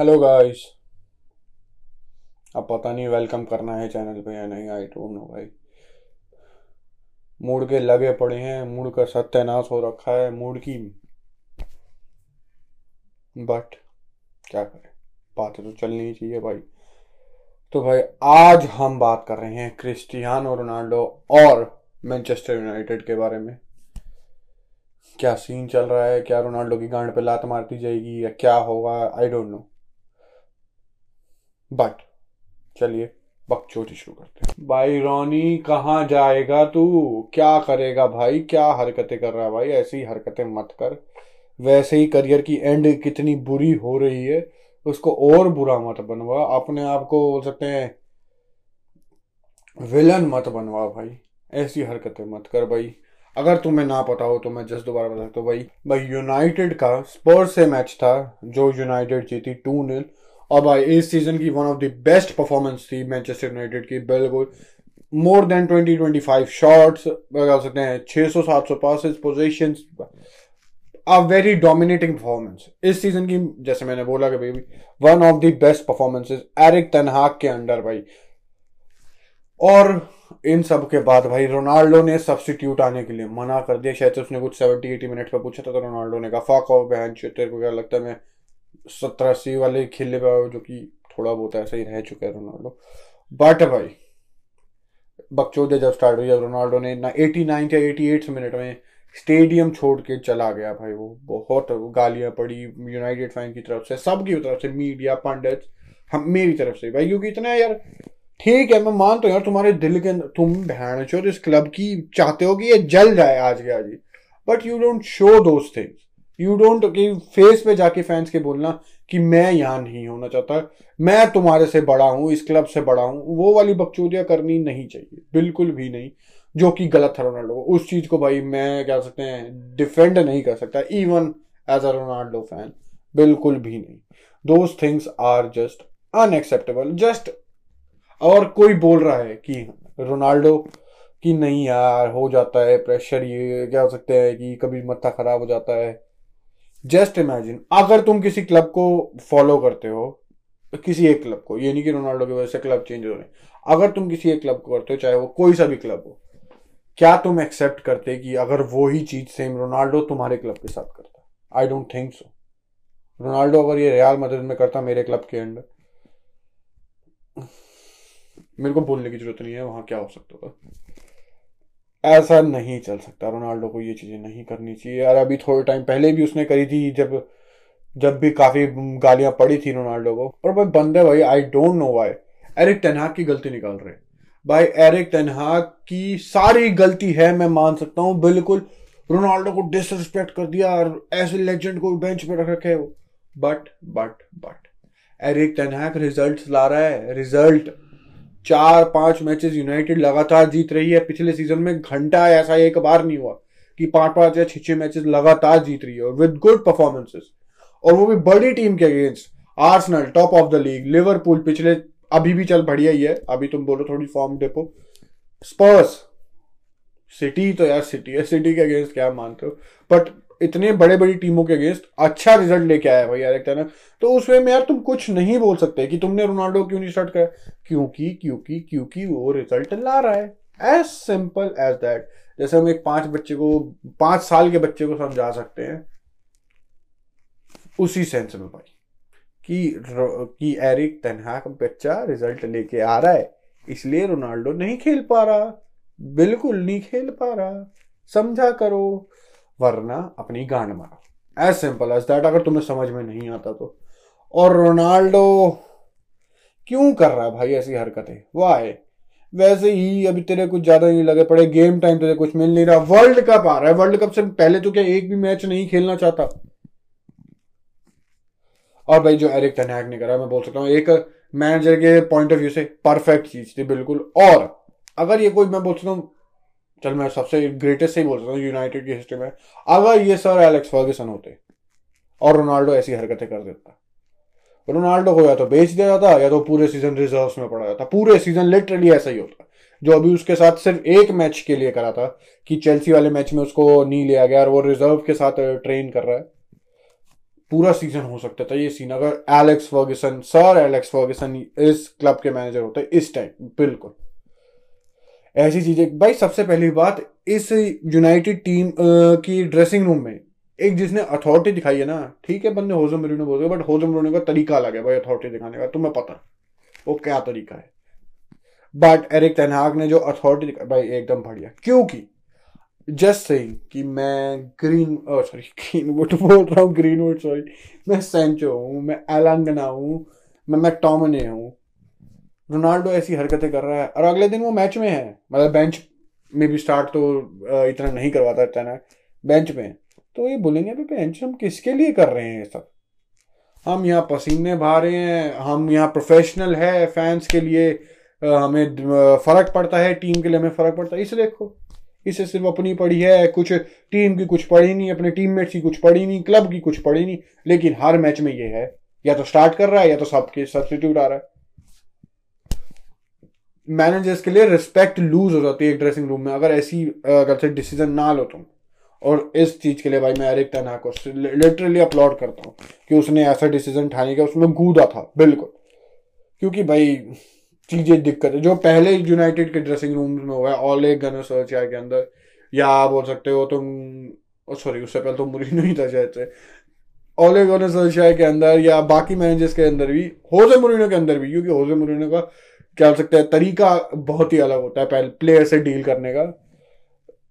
Hello guys अब पता नहीं वेलकम करना है चैनल पे या नहीं आई डोंट नो भाई। मूड के लगे पड़े हैं, मूड का सत्यानाश हो रखा है, मूड की बट क्या करें? बातें तो चलनी चाहिए, भाई। तो भाई, आज हम बात कर रहे हैं क्रिस्टियानो रोनाल्डो और मैनचेस्टर यूनाइटेड के बारे में। क्या सीन चल रहा है? क्या रोनाल्डो की गांड पे लात मारती जाएगी या क्या होगा? आई डोंट नो बट चलिए बकचोदी शुरू करते हैं। भाई रोनी, कहाँ जाएगा तू? क्या करेगा भाई? क्या हरकतें कर रहा है भाई? ऐसी हरकतें मत कर। वैसे ही करियर की एंड कितनी बुरी हो रही है, उसको और बुरा मत बनवा। अपने आप को बोल सकते हैं, विलन मत बनवा भाई। ऐसी हरकतें मत कर भाई। अगर तुम्हें ना पता हो तो मैं जस्ट दोबारा बता सकता हूँ भाई। भाई यूनाइटेड का स्पर्स से मैच था, जो यूनाइटेड जीती टू नील और भाई इस सीज़न की one of the best performance थी मैनचेस्टर यूनाइटेड की, बिल्कुल। More than twenty twenty five shorts बता सकते हैं, छह सौ, सात सौ passes position a very dominating performance इस सीज़न की, जैसे मैंने बोला कि भाई one of the best performances Erik ten Hag के अंडर भाई। और इन सब के बाद, भाई, रोनाल्डो ने सब्सटीट्यूट आने के लिए मना कर दिया। शायद उसने कुछ सेवेंटी एटी मिनट पे पूछा था तो रोनाल्डो ने कहा फाक ऑफ़ बहन तेरे को क्या लगता है मैं सत्रह अस्सी वाले खेलने पे जो कि थोड़ा बहुत ऐसा ही रह चुका है रोनाल्डो। बट भाई, बकचोदे जब स्टार्ट हुई रोनाल्डो ने ना एटी नाइन या एटी एट मिनट में स्टेडियम छोड़ के चला गया भाई, वो बहुत गालियाँ पड़ी यूनाइटेड फ़ैन की तरफ़ से, सबकी तरफ़ से मीडिया पंडित हम, मेरी तरफ़ से। भाई, क्योंकि इतना यार, ठीक है, मैं मानता हूँ यार, तुम्हारे दिल के अंदर, तुम बहन चो इस क्लब की चाहते हो कि ये जल जाए आज के आज ही। But you don't show those things you don't कि फेस पे जाके फैंस के बोलना कि मैं यहाँ नहीं होना चाहता। मैं तुम्हारे से बड़ा हूँ, इस क्लब से बड़ा हूँ। वो वाली बकचोदियाँ करनी नहीं चाहिए। बिल्कुल भी नहीं। जो कि गलत है रोनाल्डो उस चीज़ को भाई मैं कह सकते हैं डिफेंड नहीं कर सकता। Even as a Ronaldo fan बिल्कुल भी नहीं। Those things are just unacceptable just और कोई बोल रहा है कि रोनाल्डो कि नहीं यार, हो जाता है प्रेशर ये, क्या हो सकते हैं कि कभी मत्था खराब हो जाता है। जस्ट इमेजिन अगर तुम किसी क्लब को फॉलो करते हो, किसी एक क्लब को, ये नहीं कि रोनाल्डो की वजह से क्लब चेंज हो रहे हैं। अगर तुम किसी एक क्लब को करते हो, चाहे वो कोई सा भी क्लब हो, क्या तुम एक्सेप्ट करते कि अगर वो ही चीज़ सेम रोनाल्डो तुम्हारे क्लब के साथ करता? I don't think so Ronaldo अगर ये रियाल मदद में करता मेरे क्लब के अंडर मेरे को बोलने की ज़रूरत नहीं है, वहाँ क्या हो सकता था? ऐसा नहीं चल सकता। रोनाल्डो को ये चीज़ें नहीं करनी चाहिए। यार अभी थोड़े टाइम पहले भी उसने करी थी, जब जब भी काफ़ी गालियाँ पड़ी थी रोनाल्डो को। और भाई बंदे भाई I don't know why Erik ten Hag की गलती निकाल रहे भाई एरिक टेनहाक की सारी गलती है, मैं मान सकता हूँ। बिल्कुल रोनाल्डो को डिसरिस्पेक्ट कर दिया और ऐसे लेजेंड को बेंच पे रख रखे वो। But but but Erik ten Hag result ला रहा है। रिज़ल्ट चार पाँच मैचेस यूनाइटेड लगातार जीत रही है। पिछले सीज़न में घंटा ऐसा एक बार नहीं हुआ कि पाँच पाँच या छह छह मैचेस लगातार जीत रही है और विद गुड परफॉर्मेंसेस और वो भी बड़ी टीम के against Arsenal top of the league Liverpool पिछले अभी भी चल बढ़िया ही है। अभी तुम बोलो थोड़ी फॉर्म डेपो स्पर्स सिटी तो यार सिटी है। सिटी के अगेंस्ट क्या मानते हो? बट इतने बड़े बड़ी टीमों के अगेंस्ट अच्छा रिज़ल्ट लेके आया भाई यार टेनक तो उस वे में यार तुम कुछ नहीं बोल सकते कि तुमने रोनाल्डो क्यों नहीं स्टार्ट करा। क्योंकि क्योंकि क्योंकि वो रिज़ल्ट ला रहा है। एज सिंपल एज दैट जैसे हम एक पाँच बच्चे को, पाँच साल के बच्चे को समझा सकते हैं। उसी सेंस में भाई, कि कि एरिक तनहा का बच्चा रिज़ल्ट लेके आ रहा है। इसलिए रोनाल्डो नहीं खेल पा रहा। बिल्कुल नहीं खेल पा रहा। समझा करो। वरना अपनी गांड मारो। एज सिंपल एज दैट अगर तुम्हें समझ में नहीं आता तो। और रोनाल्डो, क्यों कर रहा है भाई ऐसी हरकतें? वाह वैसे ही अभी तेरे कुछ ज़्यादा नहीं लगे, पड़े गेम टाइम तेरे कुछ मिल नहीं रहा। वर्ल्ड कप आ रहा है वर्ल्ड कप से पहले तो क्या एक भी मैच नहीं खेलना चाहता? और भाई जो एरिक तनैक ने करा, मैं बोल सकता हूँ, एक मैनेजर के पॉइंट ऑफ़ व्यू से परफेक्ट चीज़ थी, बिल्कुल। और अगर ये कोई, मैं बोल सकता हूँ चल, मैं सबसे ग्रेटेस्ट से ही बोल सकता हूँ यूनाइटेड की हिस्ट्री में। अगर ये सर एलेक्स फर्गसन होते और रोनाल्डो ऐसी हरकतें कर देता। रोनाल्डो को या तो बेच दिया जाता या तो पूरे सीज़न रिज़र्व में पड़ा जाता। पूरे सीज़न लिटरली ऐसा ही होता। जो अभी उसके साथ सिर्फ़ एक मैच के लिए करा था कि चेल्सी वाले मैच में उसको नहीं लिया गया और वो रिज़र्व के साथ ट्रेन कर रहा है। पूरा सीज़न हो सकता था ये सीन अगर Alex Ferguson sir Alex Ferguson इस क्लब के मैनेजर होते इस टाइम बिल्कुल। ऐसी चीज़ें। भाई, सबसे पहली बात, इस यूनाइटेड टीम की ड्रेसिंग रूम में, एक जिसने अथॉरिटी दिखाई है ना, ठीक है, बंदे होजो मरीनो बोल बट होजो मरीनो का तरीका अलग है भाई अथॉरिटी दिखाने का, तुम्हें पता। वो क्या तरीका है? बट एरिक तेनहाग ने जो अथॉरिटी दिखाई भाई, एकदम बढ़िया। क्योंकि जस्ट सेइंग कि मैं ग्रीन सॉरी ग्रीन वुड बोल रहा हूँ ग्रीन वुड सॉरी मैं सेंचो हूँ, मैं एलांगना हूँ, मैं मैकटोमने हूँ रोनाल्डो ऐसी हरकतें कर रहा है और अगले दिन वो मैच में है। मतलब बेंच में भी स्टार्ट तो इतना नहीं करवाता रहता ना बेंच में। तो ये बोलेंगे अभी बेंच हम किसके लिए कर रहे हैं ये सब? हम यहाँ पसीने बहा रहे हैं। हम यहाँ प्रोफेशनल है फैंस के लिए। हमें फ़र्क पड़ता है। टीम के लिए हमें फ़र्क पड़ता है। इसे देखो। इसे सिर्फ़ अपनी पड़ी है। कुछ टीम की कुछ पड़ी नहीं। अपने टीममेट्स की कुछ पड़ी नहीं। क्लब की कुछ पड़ी नहीं। लेकिन हर मैच में ये है। या तो स्टार्ट कर रहा है या तो सबके सब्सिट्यूट आ रहा है। मैनेजर्स के लिए रिस्पेक्ट लूज हो जाती है एक ड्रेसिंग रूम में, अगर ऐसी से डिसीज़न ना लो तुम। और इस चीज़ के लिए भाई मैं एरिक तना को लिटरली अपलोड करता हूँ कि उसने ऐसा डिसीज़न उठाने का उसमें गूदा था, बिल्कुल। क्योंकि भाई, चीज़ें दिक्कत है जो पहले यूनाइटेड के ड्रेसिंग रूम में हुआ है ऑल ए गनर सर्चिया के अंदर, या बोल सकते हो तुम सॉरी उससे पहले तो मुरी नहीं था शायद से। ऑले के अंदर, या बाकी मैनेजर्स के अंदर भी होजे मुरीनो के अंदर भी, क्योंकि होजे मुरीनो का क्या हो सकता है, तरीका बहुत ही अलग होता है पहले प्लेयर से डील करने का।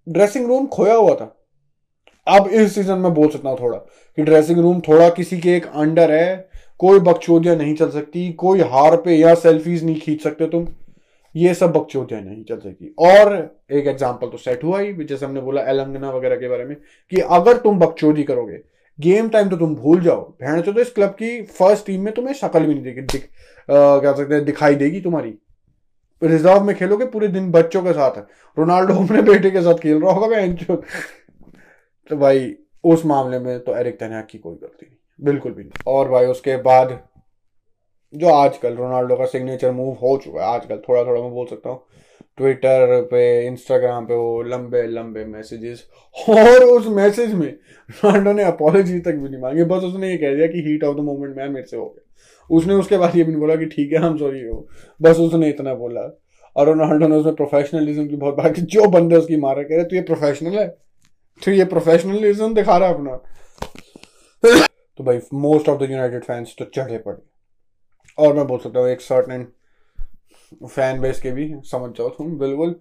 ड्रेसिंग रूम खोया हुआ था। अब इस सीज़न में बोल सकता हूँ थोड़ा कि ड्रेसिंग रूम थोड़ा किसी के एक अंडर है, कोई बकचोदियाँ नहीं चल सकती, कोई हार पे या सेल्फीज नहीं खींच सकते तुम। ये सब बकचोदियाँ नहीं चल सकती और एक एग्ज़ाम्पल तो सेट हुआ ही, जैसे हमने बोला एलंगना वगैरह के बारे में कि अगर तुम बकचोदी करोगे गेम टाइम तो तुम भूल जाओ। भैन तो इस क्लब की फ़र्स्ट टीम में तुम्हें शक्ल भी नहीं देगी दिख, क्या सकते हैं दिखाई देगी तुम्हारी। रिज़र्व में खेलोगे पूरे दिन बच्चों के साथ। रोनाल्डो अपने बेटे के साथ खेल रहा होगा मैं तो भाई उस मामले में तो एरिक तनहाक की कोई गलती नहीं। बिल्कुल भी नहीं। और भाई उसके बाद जो आजकल रोनाल्डो का सिग्नेचर मूव हो चुका है, आजकल थोड़ा थोड़ा मैं बोल सकता हूँ। ट्विटर पे इंस्टाग्राम पे वो लंबे लंबे मैसेजेस और उस मैसेज में रोनाल्डो ने अपॉलोजी तक भी नहीं मांगी। बस उसने ये कह दिया कि heat of the moment man मेरे से हो गया। उसने उसके बाद ये भी नहीं बोला कि ठीक है हम सॉरी हो। बस उसने इतना बोला। और रोनाल्डो ने उसमें प्रोफेशनलिज्म की बहुत बात जो बंदे उसकी मारा, कह रहे तो ये प्रोफेशनल है? तो ये प्रोफेशनलिज्म दिखा रहा है अपना? तो भाई most of the United fans तो चढ़े पड़े। और मैं बोल सकता हूँ, एक सर्टन फ़ैन बेस के भी समझ जाओ तुम, बिल्कुल।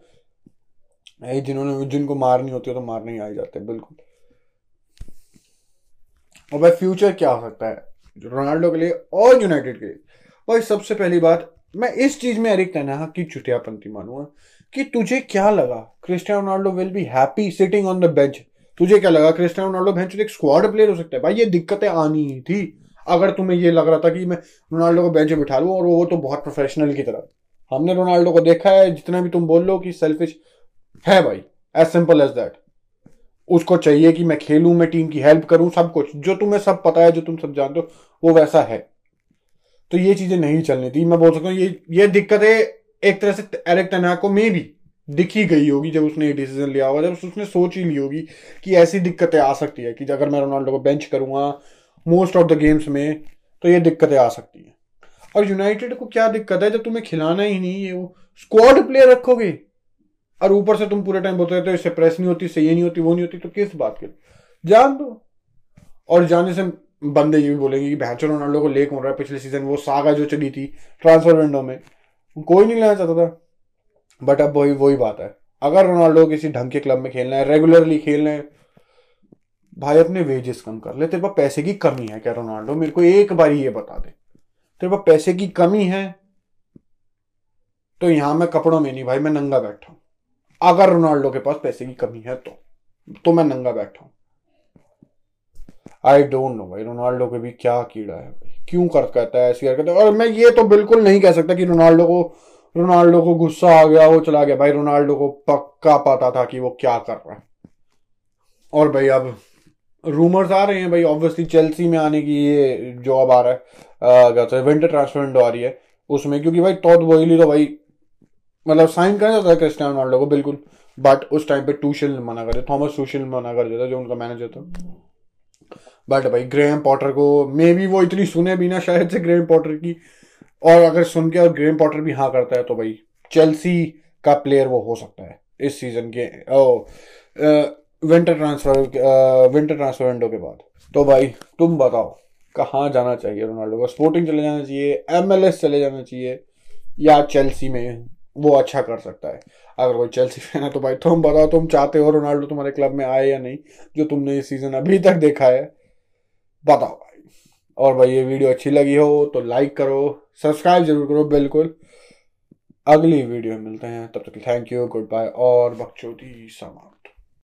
जिन्होंने, जिनको मारनी होती है तो मारने ही आ जाते हैं, बिल्कुल। और भाई फ्यूचर क्या हो सकता है? रोनाल्डो के लिए और यूनाइटेड के लिए। भाई, सबसे पहली बात, मैं इस चीज़ में एरिक तनहा की चुटियापंथी मानूँगा कि तुझे क्या लगा? Cristiano Ronaldo will be happy sitting on the bench तुझे क्या लगा? क्रिस्टियानो रोनाल्डो बेंच एक स्क्वाड प्लेयर हो सकता है। भाई, ये दिक्कतें आनी ही थी। अगर तुम्हें ये लग रहा था कि मैं रोनाल्डो को बेंच में बिठा लूँ, और वो तो बहुत प्रोफेशनल की तरह। हमने रोनाल्डो को देखा है, जितना भी तुम बोल लो कि सेल्फिश है भाई एज सिंपल एज दैट उसको चाहिए कि मैं खेलूं, मैं टीम की हेल्प करूँ, सब कुछ। जो तुम्हें सब पता है, जो तुम सब जानते हो, वो वैसा है। तो ये चीज़ें नहीं चलनी थी। मैं बोल सकता हूँ, ये ये दिक्कतें एक तरह से एरिक तनाको में भी दिखी गई होगी, जब उसने ये डिसीज़न लिया होगा। जब उसने सोच ही ली होगी कि ऐसी दिक्कतें आ सकती है कि अगर मैं रोनाल्डो को बेंच करूँगा मोस्ट ऑफ़ द गेम्स में तो ये दिक्कतें आ सकती हैं। और यूनाइटेड को क्या दिक्कत है? जब तुम्हें खिलाना ही नहीं है, वो स्क्वाड प्लेयर रखोगे। और ऊपर से तुम पूरे टाइम बोलते रहते हो, इससे प्रेस नहीं होती, इससे ये नहीं होती, वो नहीं होती तो किस बात के जान दो। और जाने से बंदे ये भी बोलेंगे कि भैंचर रोनाल्डो को लेक हो रहा है, पिछले सीज़न वो सागा जो चली थी ट्रांसफ़र विंडो में। कोई नहीं लेना चाहता था। बट अब वही वही बात है। अगर रोनाल्डो किसी ढंग के क्लब में खेलना है रेगुलरली खेलना है भाई अपने वेजेस कम कर ले, तेरे पास पैसे की कमी है क्या रोनाल्डो, मेरे को एक बार ये बता दे। तेरे पास पैसे की कमी है तो यहाँ मैं कपड़ों में नहीं, भाई मैं नंगा बैठा हूँ। अगर रोनाल्डो के पास पैसे की कमी है तो तो मैं नंगा बैठा हूँ। आई डोंट नो भाई, रोनाल्डो के भी क्या कीड़ा है, भाई। क्यों कर, कहता है, ऐसी हरकत और मैं ये तो बिल्कुल नहीं कह सकता कि रोनाल्डो को रोनाल्डो को गुस्सा आ गया, वो चला गया। भाई, रोनाल्डो को पक्का पता था कि वो क्या कर रहा है। और भाई, अब रूमर्स आ रहे हैं भाई ऑब्वियसली चेल्सी में आने की ये जो अब आ रहा है। क्या विंटर ट्रांसफ़र विंडो आ रही है उसमें, क्योंकि भाई टॉट बोइली तो भाई मतलब साइन करना चाहता है क्रिस्टियानो रोनाल्डो को, बिल्कुल। बट उस टाइम पे टूशल मना कर थॉमस टूशल मना कर देता, जो उनका मैनेजर था। बट भाई ग्रेम पॉटर को मे बी वो इतनी सुने भी ना, शायद से ग्रेम पॉटर की। और अगर सुन के और ग्रेम पॉटर भी हाँ करता है तो भाई चेल्सी का प्लेयर वो हो सकता है, इस सीज़न के। ओ winter transfer winter transfer window के बाद। तो भाई, तुम बताओ, कहाँ जाना चाहिए रोनाल्डो को? स्पोर्टिंग चले जाना चाहिए एमएलएस चले जाना चाहिए, या चेल्सी में वो अच्छा कर सकता है? अगर कोई चेल्सी फ़ैन है तो भाई, तुम बताओ, तुम चाहते हो रोनाल्डो तुम्हारे क्लब में आए या नहीं? जो तुमने इस सीज़न अभी तक देखा है, बताओ भाई। और भाई, ये वीडियो अच्छी लगी हो तो लाइक करो सब्सक्राइब ज़रूर करो, बिल्कुल। अगली वीडियो मिलते हैं, तब तक थैंक यू गुड बाय और बकचोदी समाप्त।